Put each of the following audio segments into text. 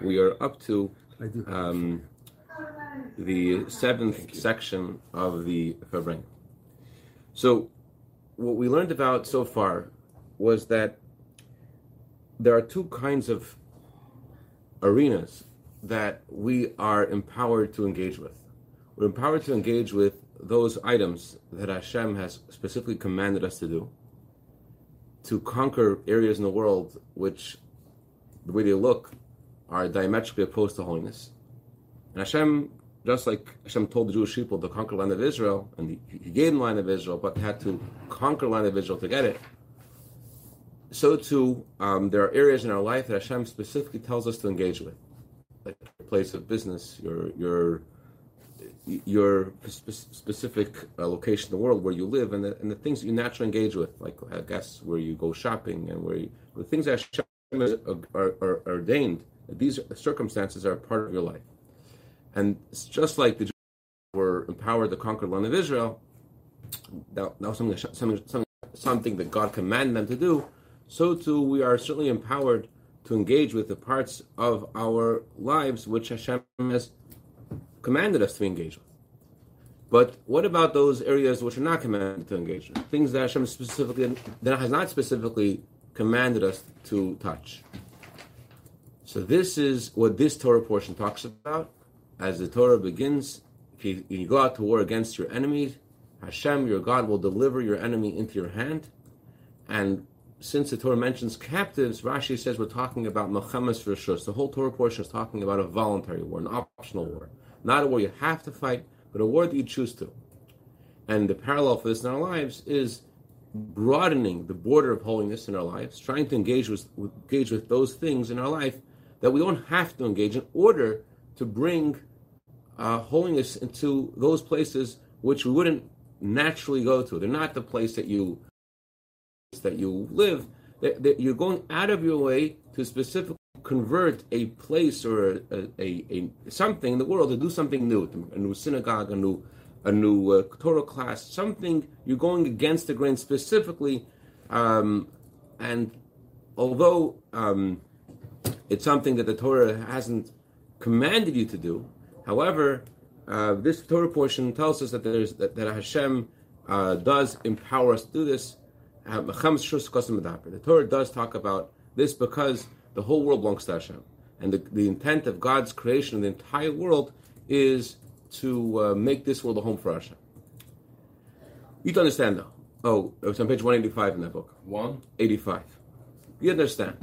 We are up to um, the seventh section of the Farbrengen. So, what we learned about so far was that there are two kinds of arenas that we are empowered to engage with. We're empowered to engage with those items that Hashem has specifically commanded us to do, to conquer areas in the world which the way they look are diametrically opposed to holiness. And Hashem, just like Hashem told the Jewish people to conquer the land of Israel, and he, gave them the land of Israel, but had to conquer the land of Israel to get it. So too, um, there are areas in our life that Hashem specifically tells us to engage with, like your place of business, your your your specific uh, location in the world where you live, and the, and the things you naturally engage with, like I guess where you go shopping and where you, the things that Hashem are, are, ordained, these circumstances are part of your life. And it's just like the Jews were empowered to conquer the land of Israel, that, that was something, something, something, something that God commanded them to do, so too we are certainly empowered to engage with the parts of our lives which Hashem has commanded us to engage with. But what about those areas which are not commanded to engage with? Things that Hashem specifically that has not specifically commanded us to touch. So this is what this Torah portion talks about. As the Torah begins, you, go out to war against your enemies, Hashem, your God, will deliver your enemy into your hand. And since the Torah mentions captives, Rashi says we're talking about Milchemes Reshus. The whole Torah portion is talking about a voluntary war, an optional war. Not a war you have to fight, but a war that you choose to. And the parallel for this in our lives is broadening the border of holiness in our lives, trying to engage with, engage with those things in our life that we don't have to engage in order to bring uh, holiness into those places which we wouldn't naturally go to. They're not the place that you that you live. That, that you're going out of your way to specifically convert a place or a, a, a, something in the world to do something new, a new synagogue, a new a new uh, Torah class, something you're going against the grain specifically. Um, and although um, it's something that the Torah hasn't commanded you to do, however, uh, this Torah portion tells us that there's that, that Hashem uh, does empower us to do this. Uh, the Torah does talk about this because the whole world belongs to Hashem, and the, the intent of God's creation of the entire world is to uh, make this world a home for Hashem. You to understand though. Oh, it's on page 185 in that book. 185. You understand.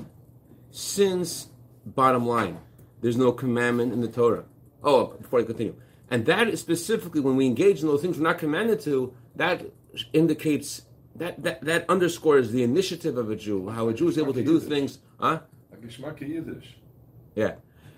Since, bottom line, there's no commandment in the Torah. Oh, before I continue. And that is specifically when we engage in those things we're not commanded to, that indicates, that, that, that underscores the initiative of a Jew, how a Jew is able to do things. Huh? Yeah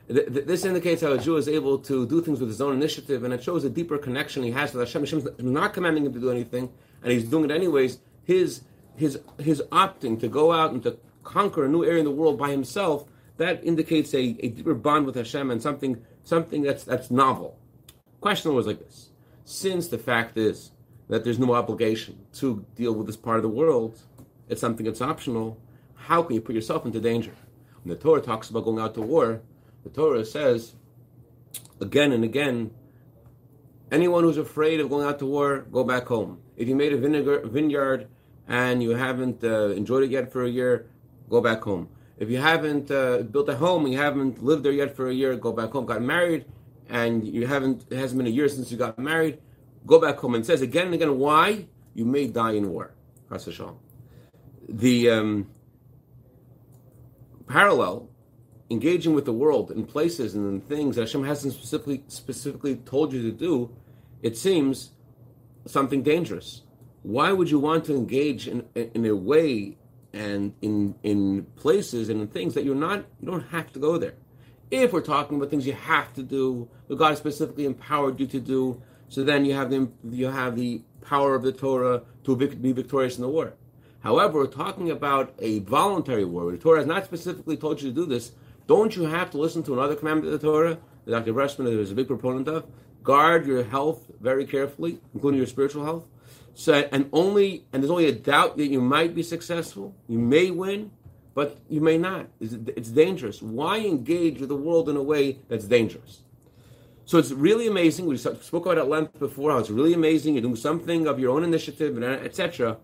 this indicates how a Jew is able to do things with his own initiative, and it shows a deeper connection he has with Hashem. Hashem's not commanding him to do anything, and he's doing it anyways. His his his opting to go out and to conquer a new area in the world by himself that indicates a, a deeper bond with Hashem and something something that's that's novel. Question was like this: Since the fact is that there's no obligation to deal with this part of the world, it's something that's optional. How can you put yourself into danger? When the Torah talks about going out to war, the Torah says again and again, anyone who's afraid of going out to war, go back home. If you made a vinegar, vineyard and you haven't uh, enjoyed it yet for a year, go back home. If you haven't uh, built a home and you haven't lived there yet for a year, go back home. Got married and you haven't, it hasn't been a year since you got married, go back home. And says again and again, why? You may die in war. The um, parallel engaging with the world in places and in things that Hashem hasn't specifically specifically told you to do, it seems something dangerous. Why would you want to engage in, in a way and in in places and in things that you're not you don't have to go there? If we're talking about things you have to do, that God specifically empowered you to do, so then you have the you have the power of the Torah to be victorious in the war. However, we're talking about a voluntary war. The Torah has not specifically told you to do this, don't you have to listen to another commandment of the Torah that Dr. Bressman is a big proponent of? Guard your health very carefully, including your spiritual health. So, and only, and there's only a doubt that you might be successful. You may win. but you may not. It's dangerous. Why engage with the world in a way that's dangerous? So it's really amazing. We spoke about at length before. How it's really amazing. You're doing something of your own initiative, and etc.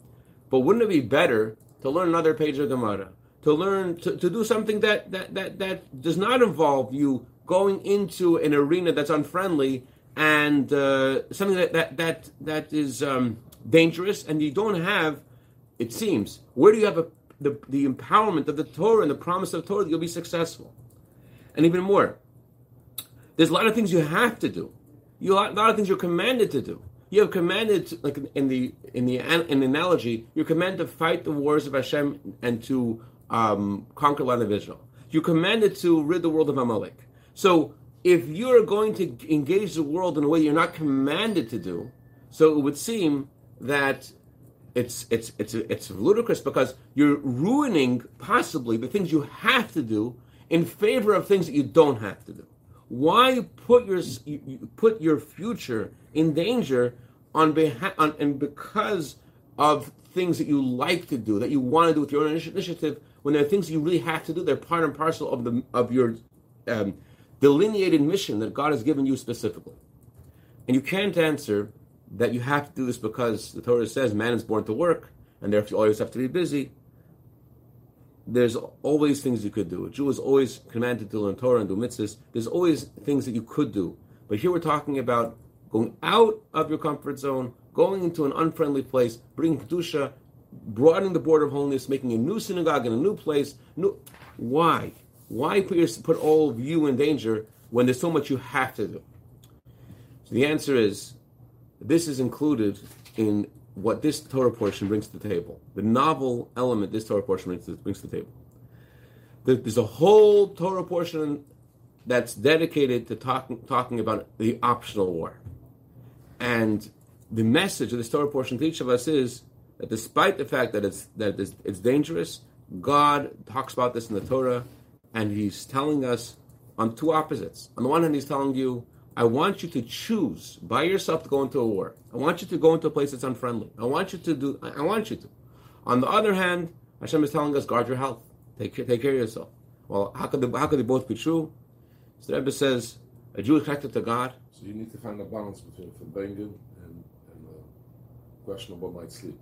But wouldn't it be better to learn another page of Gemara? To learn to, to do something that, that that that does not involve you going into an arena that's unfriendly and uh, something that that that that is um, dangerous, and you don't have. It seems where do you have a, the the empowerment of the Torah and the promise of Torah that you'll be successful, and even more there's a lot of things you have to do. You a lot of things you're commanded to do. You have commanded, to, like in the in the in the analogy, you're commanded to fight the wars of Hashem and to um, conquer land of Israel. You're commanded to rid the world of Amalek. So if you're going to engage the world in a way you're not commanded to do, so it would seem that it's it's it's it's ludicrous because you're ruining possibly the things you have to do in favor of things that you don't have to do. Why put your put your future in danger on behalf and because of things that you like to do, that you want to do with your own initiative, when there are things you really have to do, they're part and parcel of the of your um, delineated mission that God has given you specifically. And you can't answer that you have to do this because the Torah says man is born to work, and therefore you always have to be busy there's always things you could do. A Jew is always commanded to learn Torah and do mitzvahs. There's always things that you could do. But here we're talking about going out of your comfort zone, going into an unfriendly place, bringing Kedusha, broadening the border of holiness, making a new synagogue in a new place. New... Why? Why put, your, put all of you in danger when there's so much you have to do? So the answer is this is included in what this Torah portion brings to the table, the novel element this Torah portion brings to, brings to the table. There's a whole Torah portion that's dedicated to talking, talking about the optional war. And the message of this Torah portion to each of us is that despite the fact that it's, that it's, it's dangerous, God talks about this in the Torah, and He's telling us on two opposites. On the one hand, He's telling you, I want you to choose by yourself to go into a war. I want you to go into a place that's unfriendly. I want you to do. I want you to. On the other hand, Hashem is telling us guard your health. Take care, take care of yourself. Well, how could they, how could they both be true? So the Rebbe says a Jew is connected to God. So you need to find a balance between Farbrengen and, and the questionable night's sleep.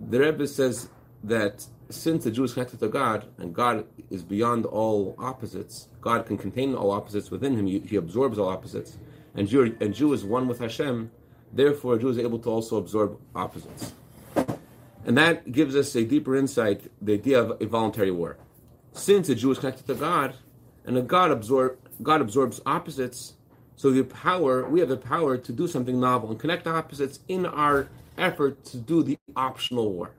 The Rebbe says that since the Jew is connected to God and God is beyond all opposites, God can contain all opposites within him. He, absorbs all opposites, and Jew, and Jew is one with Hashem. Therefore, a Jew is able to also absorb opposites, and that gives us a deeper insight: the idea of a voluntary war. Since a Jew is connected to God, and God absorb God absorbs opposites, so the power we have the power to do something novel and connect opposites in our effort to do the optional war.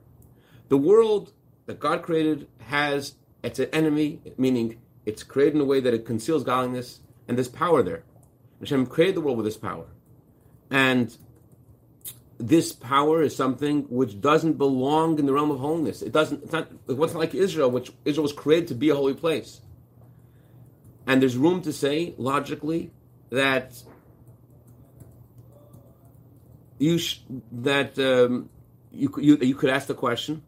The world that God created has it's an enemy, meaning it's created in a way that it conceals godliness, and there's power there. Hashem created the world with this power. And this power is something which doesn't belong in the realm of holiness. It doesn't, it's not, it wasn't like Israel, which Israel was created to be a holy place. And there's room to say, logically, that you sh- that um, you, you, you could ask the question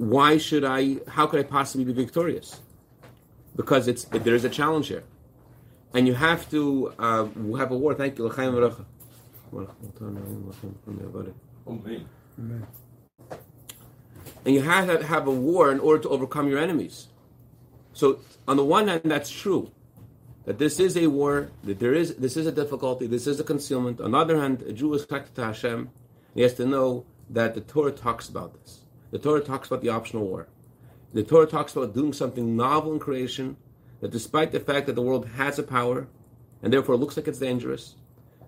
why should I? How could I possibly be victorious? Because it's there is a challenge here, and you have to uh, have a war. Thank you, And you have to have a war in order to overcome your enemies. So, on the one hand, that's true that this is a war, that there is this is a difficulty, this is a concealment. On the other hand, a Jew is connected to Hashem. He has to know that the Torah talks about this. The Torah talks about the optional war. The Torah talks about doing something novel in creation, that despite the fact that the world has a power, and therefore looks like it's dangerous,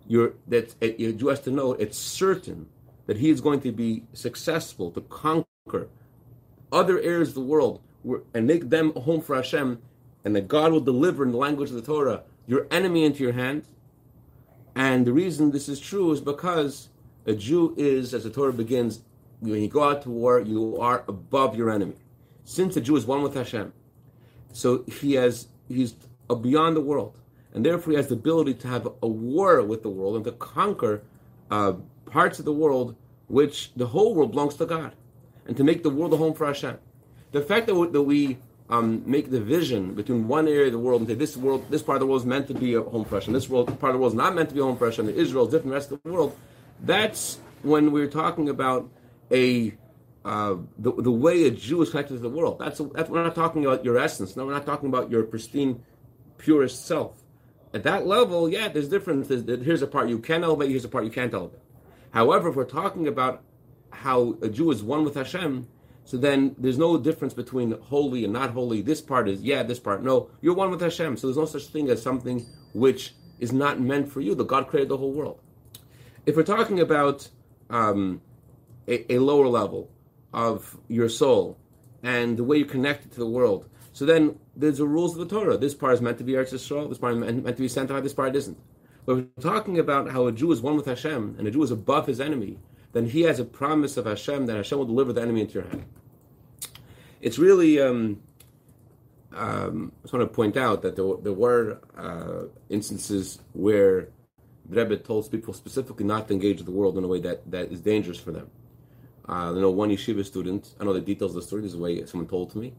you're, that it, you have to know it's certain that he is going to be successful to conquer other areas of the world and make them a home for Hashem, and that God will deliver in the language of the Torah your enemy into your hand. And the reason this is true is because a Jew is, as the Torah begins, when you go out to war, you are above your enemy. Since a Jew is one with Hashem, so he has he's beyond the world, and therefore he has the ability to have a war with the world and to conquer uh, parts of the world which the whole world belongs to God. and to make the world a home for Hashem. The fact that we, that we um, make the vision between one area of the world and say this world, this part of the world is meant to be a home for Hashem, this world, part of the world is not meant to be a home for Hashem, Israel is different the rest of the world. That's when we're talking about a uh, the, the way a Jew is connected to the world. That's, that's we're not talking about your essence. No, we're not talking about your pristine, purest self. At that level, yeah, there's difference. here's a part you can elevate. Here's a part you can't elevate. However, if we're talking about how a Jew is one with Hashem, so then there's no difference between holy and not holy. This part is yeah, this part no. You're one with Hashem, so there's no such thing as something which is not meant for you. The God created the whole world. If we're talking about um, a, a, lower level of your soul and the way you connect it to the world, so then there's the rules of the Torah. This part is meant to be Eretz Yisrael. This part is meant, meant to be sanctified. This part isn't. But we're talking about how a Jew is one with Hashem and a Jew is above his enemy then he has a promise of Hashem that Hashem will deliver the enemy into your hand. It's really, um, um, I just want to point out that there, there were uh, instances where Rebbe told people specifically not to engage the world in a way that, that is dangerous for them. Uh, I know one yeshiva student, I know the details of the story, this is the way someone told to me,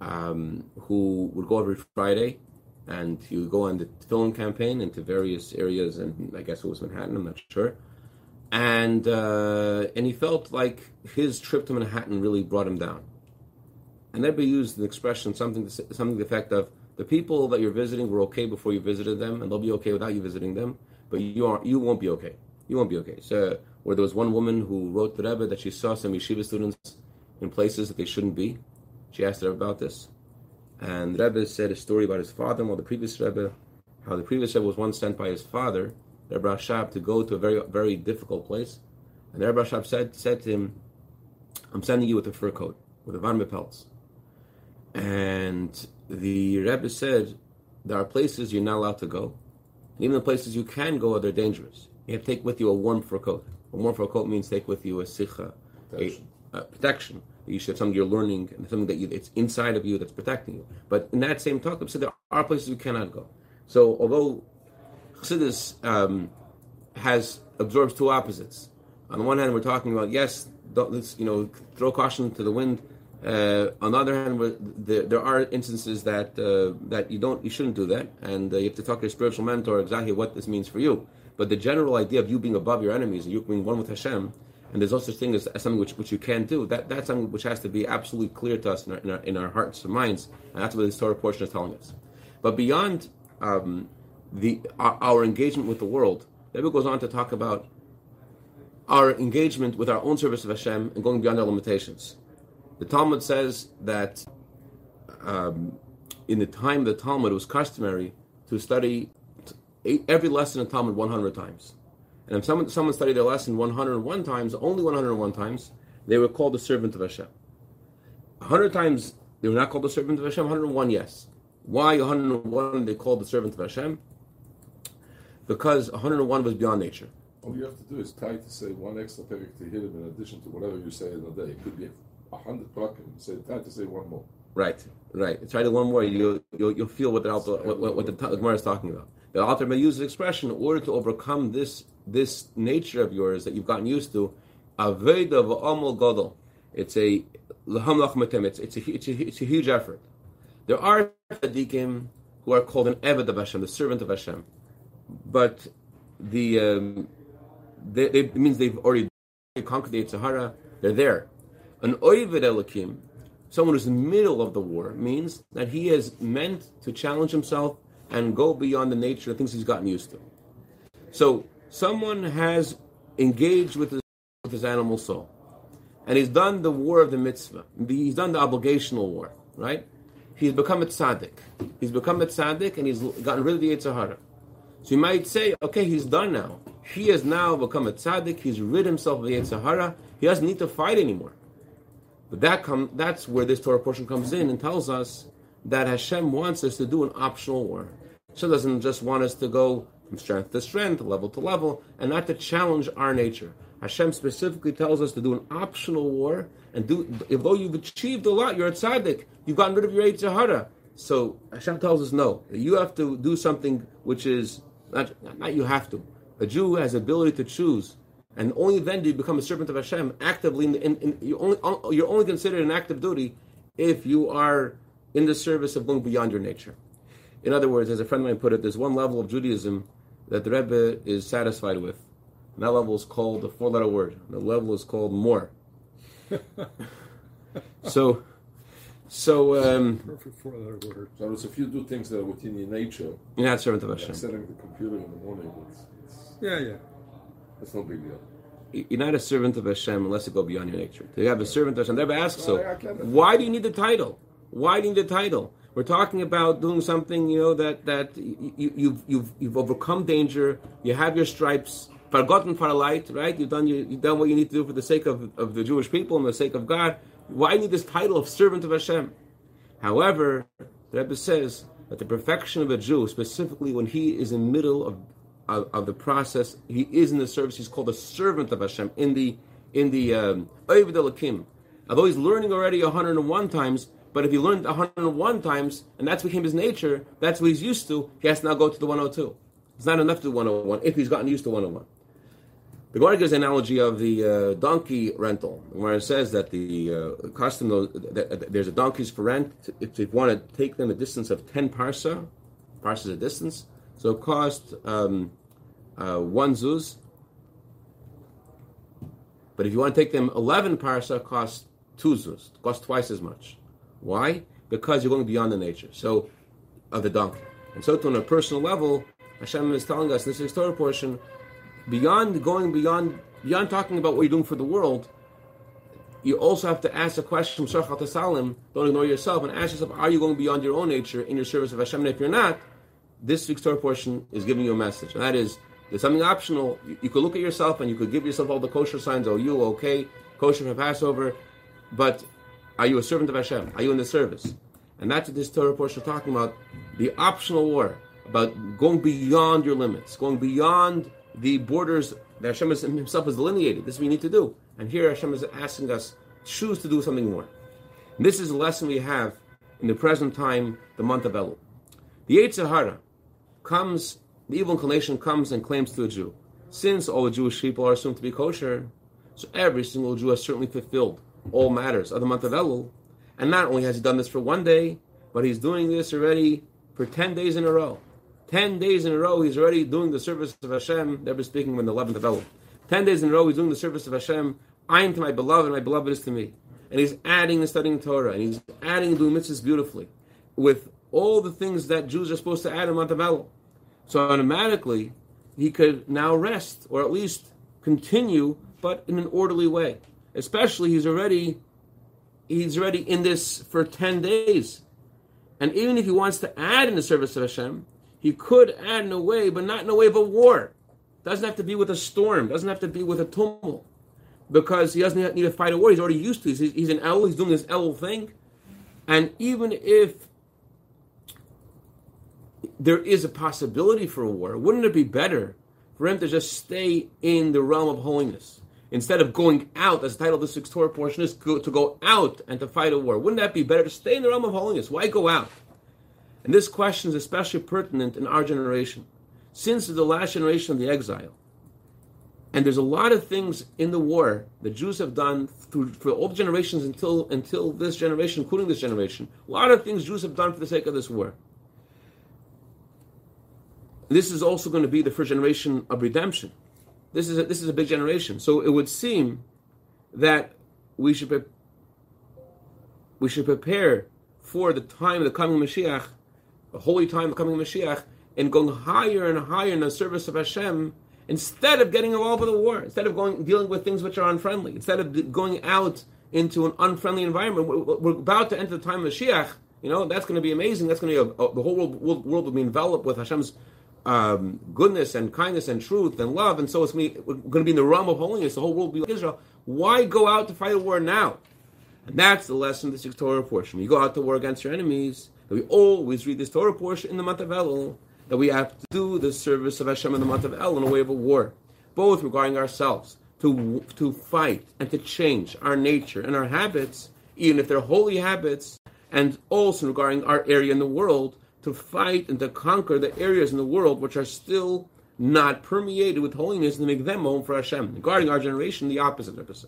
um, who would go every Friday and he would go on the tefillin campaign into various areas, and I guess it was Manhattan, I'm not sure and uh, and he felt like his trip to Manhattan really brought him down. And Rebbe used an expression, something to, something to the effect of the people that you're visiting were okay before you visited them, and they'll be okay without you visiting them, but you are you won't be okay. You won't be okay. So, where there was one woman who wrote to Rebbe that she saw some yeshiva students in places that they shouldn't be. She asked Rebbe about this, and Rebbe said a story about his father, or the previous Rebbe, how the previous Rebbe was once sent by his father the Rebbe Rashab to go to a very very difficult place. And the Rebbe Rashab said said to him, "I'm sending you with a fur coat, with a varme pelts." And the Rebbe said, "There are places you're not allowed to go. And even the places you can go, they're dangerous. You have to take with you a warm fur coat. A warm fur coat means take with you a sikha, protection. A, a protection. You should have something you're learning and something that you, it's inside of you that's protecting you. But in that same talk, he said there are places you cannot go. So although Chassidus um, has absorbs two opposites. On the one hand, we're talking about yes, let's you know throw caution to the wind. Uh, on the other hand, there, there are instances that uh, that you don't, you shouldn't do that, and uh, you have to talk to your spiritual mentor exactly what this means for you. But the general idea of you being above your enemies, you being one with Hashem, and there's no such thing as, as, something which, which you can't do. That that's something which has to be absolutely clear to us in our, in our, in our hearts and minds, and that's what the Torah portion is telling us. But beyond um, the our, our, engagement with the world. The Rebbe goes on to talk about our engagement with our own service of Hashem and going beyond our limitations. The Talmud says that um, in the time of the Talmud, it was customary to study every lesson in Talmud 100 times. And if someone, someone studied their lesson 101 times, only 101 times, they were called the servant of Hashem. 100 times they were not called the servant of Hashem, 101, yes. Why 101 they called the servant of Hashem? Because 101 was beyond nature. All you have to do is try to say one extra perek Tehillim in addition to whatever you say in a day. It could be a hundred prakim. Say try to say one more. Right, right. Try to one more. You you'll, you'll feel what the what, what, what the Gemara is talking about. The author may use the expression in order to overcome this this nature of yours that you've gotten used to. Aveda v'amol gadol. It's a it's it's a, it's a it's a huge effort. There are tzaddikim who are called an eved of Hashem, the servant of Hashem but the um, it means they've already conquered the Sahara. They're there. An oivid elikim, someone who's in the middle of the war, means that he is meant to challenge himself and go beyond the nature of things he's gotten used to. So someone has engaged with his, with his animal soul, and he's done the war of the mitzvah. He's done the obligational war, right? He's become a tzaddik. He's become a tzaddik, and he's gotten rid of the Yetzer Hara. So you might say, okay, he's done now. He has now become a tzaddik. He's rid himself of the Sahara. He doesn't need to fight anymore. But that come, that's where this Torah portion comes in and tells us that Hashem wants us to do an optional war. Hashem doesn't just want us to go from strength to strength, level to level, and not to challenge our nature. Hashem specifically tells us to do an optional war, and do, though you've achieved a lot, you're a tzaddik, you've gotten rid of your Sahara. So Hashem tells us no, you have to do something which is not, not you have to. A Jew has the ability to choose and only then do you become a servant of Hashem actively. In, in, in, you only you're only considered an active duty if you are in the service of going beyond your nature. In other words, as a friend of mine put it, there's one level of Judaism that the Rebbe is satisfied with. And that level is called the four-letter word. The level is called more. so, so um, perfect four-letter word. So if you do things that are within your nature, you're not servant of Hashem. Like setting the computer in the morning, it's, it's, yeah, yeah, That's no big deal. You're not a servant of Hashem unless you go beyond your nature. You have a servant of Hashem. never ask so why do you need the title? Why do you need the title? We're talking about doing something, you know, that that you, you've you've you've overcome danger. You have your stripes, forgotten for a light, right? You've done you, have done what you need to do for the sake of, of the Jewish people and the sake of God. Why need this title of servant of Hashem? However, the Rebbe says that the perfection of a Jew, specifically when he is in the middle of, of, of the process, he is in the service. He's called a servant of Hashem in the in the um, Although he's learning already 101 times, but if he learned 101 times and that's became his nature, that's what he's used to, he has to now go to the 102. It's not enough to do 101 if he's gotten used to 101. The Gemara gives an analogy of the uh, donkey rental, where it says that the uh, custom, that there's a donkeys for rent. If you want to take them a distance of 10 parsa, parsa is a distance, so it costs um, uh, one zuz. But if you want to take them 11 parsa, it costs two zuz. Costs twice as much. Why? Because you're going beyond the nature. So, of the donkey. And so, to on a personal level, Hashem is telling us in this historic portion, beyond going beyond beyond talking about what you're doing for the world, you also have to ask a question don't ignore yourself, and ask yourself, are you going beyond your own nature in your service of Hashem? And if you're not, this week's Torah portion is giving you a message. And that is, there's something optional. You, you, could look at yourself and you could give yourself all the kosher signs, oh, you, okay, kosher for Passover, but are you a servant of Hashem? Are you in the service? And that's what this Torah portion is talking about the optional war, about going beyond your limits, going beyond the borders that Hashem himself has delineated. This we need to do. And here Hashem is asking us, choose to do something more. And this is a lesson we have in the present time, the month of Elul. The Yetzer Hara comes, the evil inclination comes and claims to a Jew. Since all Jewish people are assumed to be kosher, so every single Jew has certainly fulfilled all matters of the month of Elul. And not only has he done this for one day, but he's doing this already for 10 days in a row. 10 days in a row, he's already doing the service of Hashem. They're speaking when the 11th of Elul. 10 days in a row, he's doing the service of Hashem. I am to my beloved, and my beloved is to me. And he's adding and studying Torah, and he's adding and doing mitzvahs beautifully with all the things that Jews are supposed to add in Elul. So automatically, he could now rest, or at least continue, but in an orderly way. Especially he's already he's already in this for 10 days. And even if he wants to add in the service of Hashem, he could add in a way, but not in a way of a war. Doesn't have to be with a storm, doesn't have to be with a tumult. Because he doesn't need to fight a war. He's already used to it. He's, an El, he's doing this El thing. And even if there is a possibility for a war, wouldn't it be better for him to just stay in the realm of holiness? instead of going out, as the title of this week's Torah portion is, to go out and to fight a war. Wouldn't that be better to stay in the realm of holiness? Why go out? And this question is especially pertinent in our generation, since the last generation of the exile. And there's a lot of things in the war that Jews have done through for all the generations until until this generation, including this generation. A lot of things Jews have done for the sake of this war. This is also going to be the first generation of redemption. This is a, this is a big generation. So it would seem that we should we should prepare for the time of the coming Mashiach, the holy time of the coming Mashiach, and going higher and higher in the service of Hashem instead of getting involved with the war, instead of going dealing with things which are unfriendly, instead of going out into an unfriendly environment. We're, about to enter the time of Mashiach. You know that's going to be amazing. That's going to be a, a, the whole world, world, world will be enveloped with Hashem's um, goodness and kindness and truth and love, and so it's going to be in the realm of holiness. The whole world will be like Israel. Why go out to fight a war now? And that's the lesson of this Torah portion. You go out to war against your enemies, that we always read this Torah portion in the month of Elul, that we have to do the service of Hashem in the month of Elul in a way of a war, both regarding ourselves, to, to fight and to change our nature and our habits, even if they're holy habits, and also regarding our area in the world, to fight and to conquer the areas in the world which are still not permeated with holiness to make them home for Hashem. Regarding our generation, the opposite says.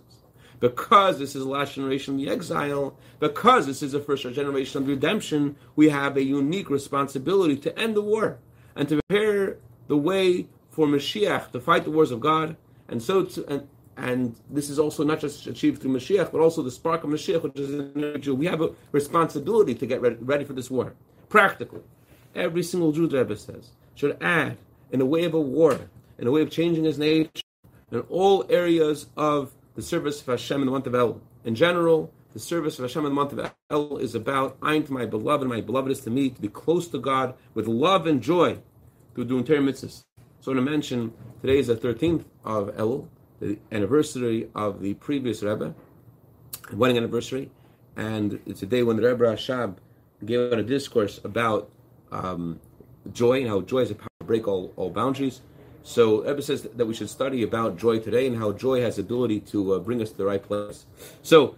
Because this is the last generation of the exile, because this is the first generation of redemption, we have a unique responsibility to end the war and to prepare the way for Mashiach to fight the wars of God. And so, to, and, and this is also not just achieved through Mashiach, but also the spark of Mashiach, which is in Jew. We have a responsibility to get ready, ready for this war. Practically, every single Jew, the Rebbe says, should add in a way of a war, in a way of changing his nature, in all areas of the service of Hashem in the month of El. In general, the service of Hashem in the month of El is about Ein to my beloved, and my beloved is to me, to be close to God with love and joy through doing Torah mitzvahs. So I to mention today is the 13th of El, the anniversary of the previous Rebbe, wedding anniversary, and it's a day when the Rebbe Rashab gave out a discourse about um, joy and how joy is a power to break all, all boundaries. So Rebbe says that we should study about joy today and how joy has the ability to uh, bring us to the right place. So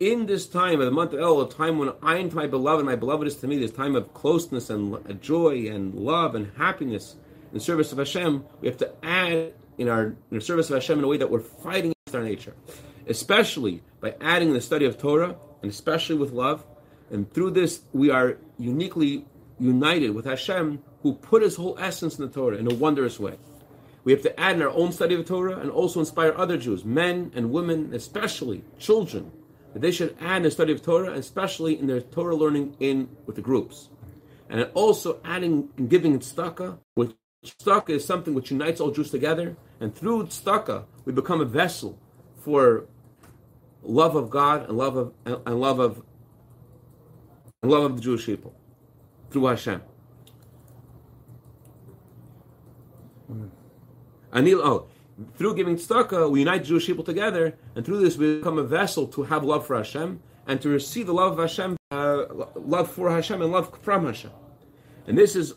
in this time of the month of El, a time when I am to my beloved, my beloved is to me, this time of closeness and uh, joy and love and happiness in service of Hashem, we have to add in our, in our service of Hashem in a way that we're fighting against our nature, especially by adding the study of Torah and especially with love. And through this, we are uniquely united with Hashem, who put His whole essence in the Torah in a wondrous way. We have to add in our own study of Torah and also inspire other Jews, men and women, especially children, that they should add in the study of Torah, especially in their Torah learning in with the groups. And also adding and giving tzedakah, which tzedakah is something which unites all Jews together, and through tzedakah we become a vessel for love of God and love of and love of and love of the Jewish people through Hashem. Mm. Anil, oh, through giving tzedakah, we unite Jewish people together, and through this we become a vessel to have love for Hashem and to receive the love of Hashem, uh, love for Hashem and love from Hashem. And this is,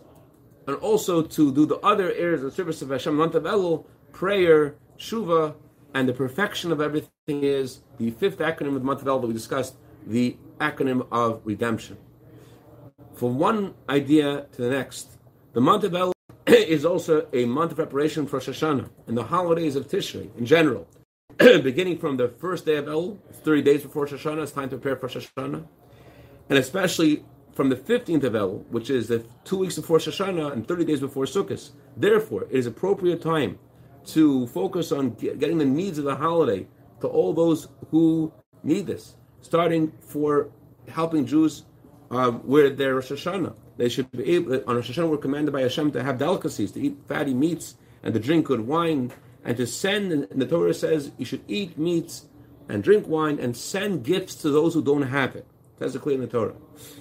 and also to do the other areas of service of Hashem, of Elul, prayer, shuva, and the perfection of everything is the fifth acronym of the month of Elul that we discussed, the acronym of redemption. From one idea to the next, the Elul is also a month of preparation for Rosh Hashanah and the holidays of Tishrei in general. Beginning from the first day of El, 30 days before Rosh Hashanah, it's time to prepare for Rosh Hashanah. And especially from the 15th of El, which is the two weeks before Rosh Hashanah and 30 days before Sukkot. Therefore, it is appropriate time to focus on getting the needs of the holiday to all those who need this, starting for helping Jews uh, with their Rosh Hashanah. They should be able, on Rosh Hashanah, we're commanded by Hashem to have delicacies, to eat fatty meats, and to drink good wine, and to send, and the Torah says you should eat meats and drink wine and send gifts to those who don't have it. That's clear in the Torah.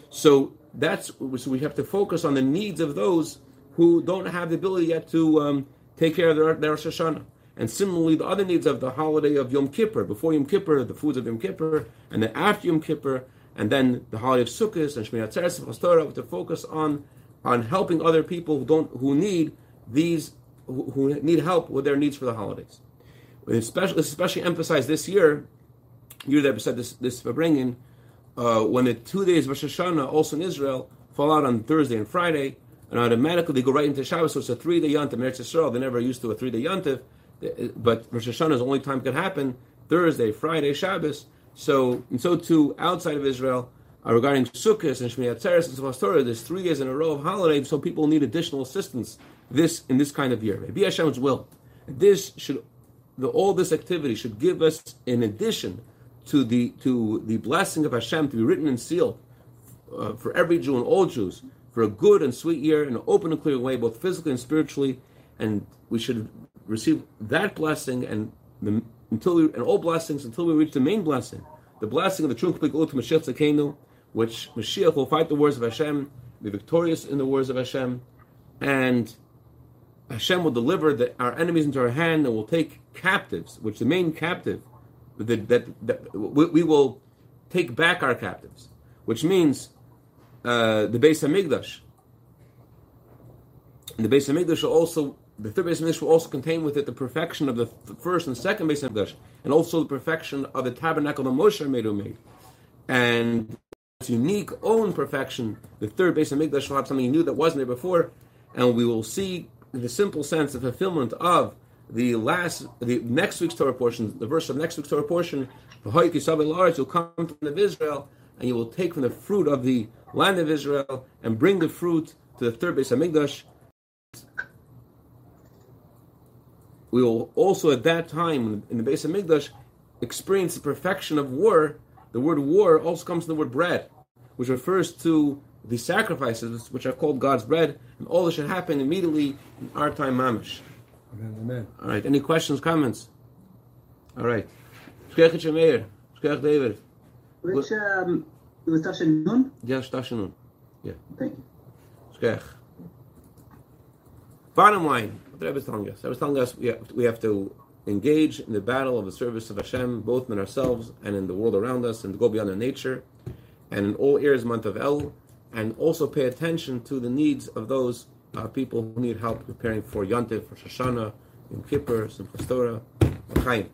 So that's so we have to focus on the needs of those who don't have the ability yet to um, take care of their, their Rosh Hashanah. And similarly, the other needs of the holiday of Yom Kippur, before Yom Kippur, the foods of Yom Kippur, and then after Yom Kippur, and then the holiday of Sukkot and Shmini Atzeres and Torah to focus on on helping other people who don't who need these who, who need help with their needs for the holidays. Especially, especially emphasized this year, year that said this this bringing uh, when the two days of Rosh Hashanah also in Israel fall out on Thursday and Friday, and automatically they go right into Shabbos. So it's a three day yontif. Eretz Yisrael they never used to a three day yontif, but Rosh Hashanah is the only time it could happen. Thursday, Friday, Shabbos. So and so too outside of Israel uh, regarding Sukkot and Shmini Atzeres and Simchas Torah, there's three years in a row of holidays, so people need additional assistance this in this kind of year. Maybe Hashem's will. This should the, all this activity should give us, in addition to the to the blessing of Hashem to be written and sealed uh, for every Jew and all Jews for a good and sweet year in an open and clear way, both physically and spiritually, and we should receive that blessing and the until we, and all blessings until we reach the main blessing, the blessing of the true complete ultimate Mashiach Tzidkeinu, which Mashiach will fight the wars of Hashem, be victorious in the wars of Hashem, and Hashem will deliver the, our enemies into our hand and will take captives, which the main captive, that, that, that we, we, will take back our captives, which means uh, the Beis Hamikdash. And the Beis Hamikdash will also the third base of will also contain with it the perfection of the first and second Beis Hamikdash, and also the perfection of the tabernacle that Moshe made who made. And its unique own perfection, the third Beis Hamikdash will have something new that wasn't there before, and we will see the simple sense, the fulfillment of the last, the next week's Torah portion, the verse of next week's Torah portion, you'll come from the of Israel, and you will take from the fruit of the land of Israel and bring the fruit to the third Beis Hamikdash. We will also at that time in the Beis Hamikdash experience the perfection of war. The word war also comes from the word bread, which refers to the sacrifices which are called God's bread, and all this should happen immediately in our time mamish. Amen. Amen. All right. Any questions, comments? All right. Shkech Shemeir. Shkech David. Which um, it was Tasha Nun? Yes, Tashanun. Yeah. Thank you. Shkech. Bottom line, what the Rebbe is telling us. I was telling us we have, we have to engage in the battle of the service of Hashem, both in ourselves and in the world around us, and to go beyond our nature, and in all areas month of El, and also pay attention to the needs of those uh, people who need help preparing for Yontif, for Shoshana, Yom Kippur, Simchas Torah, Chaim.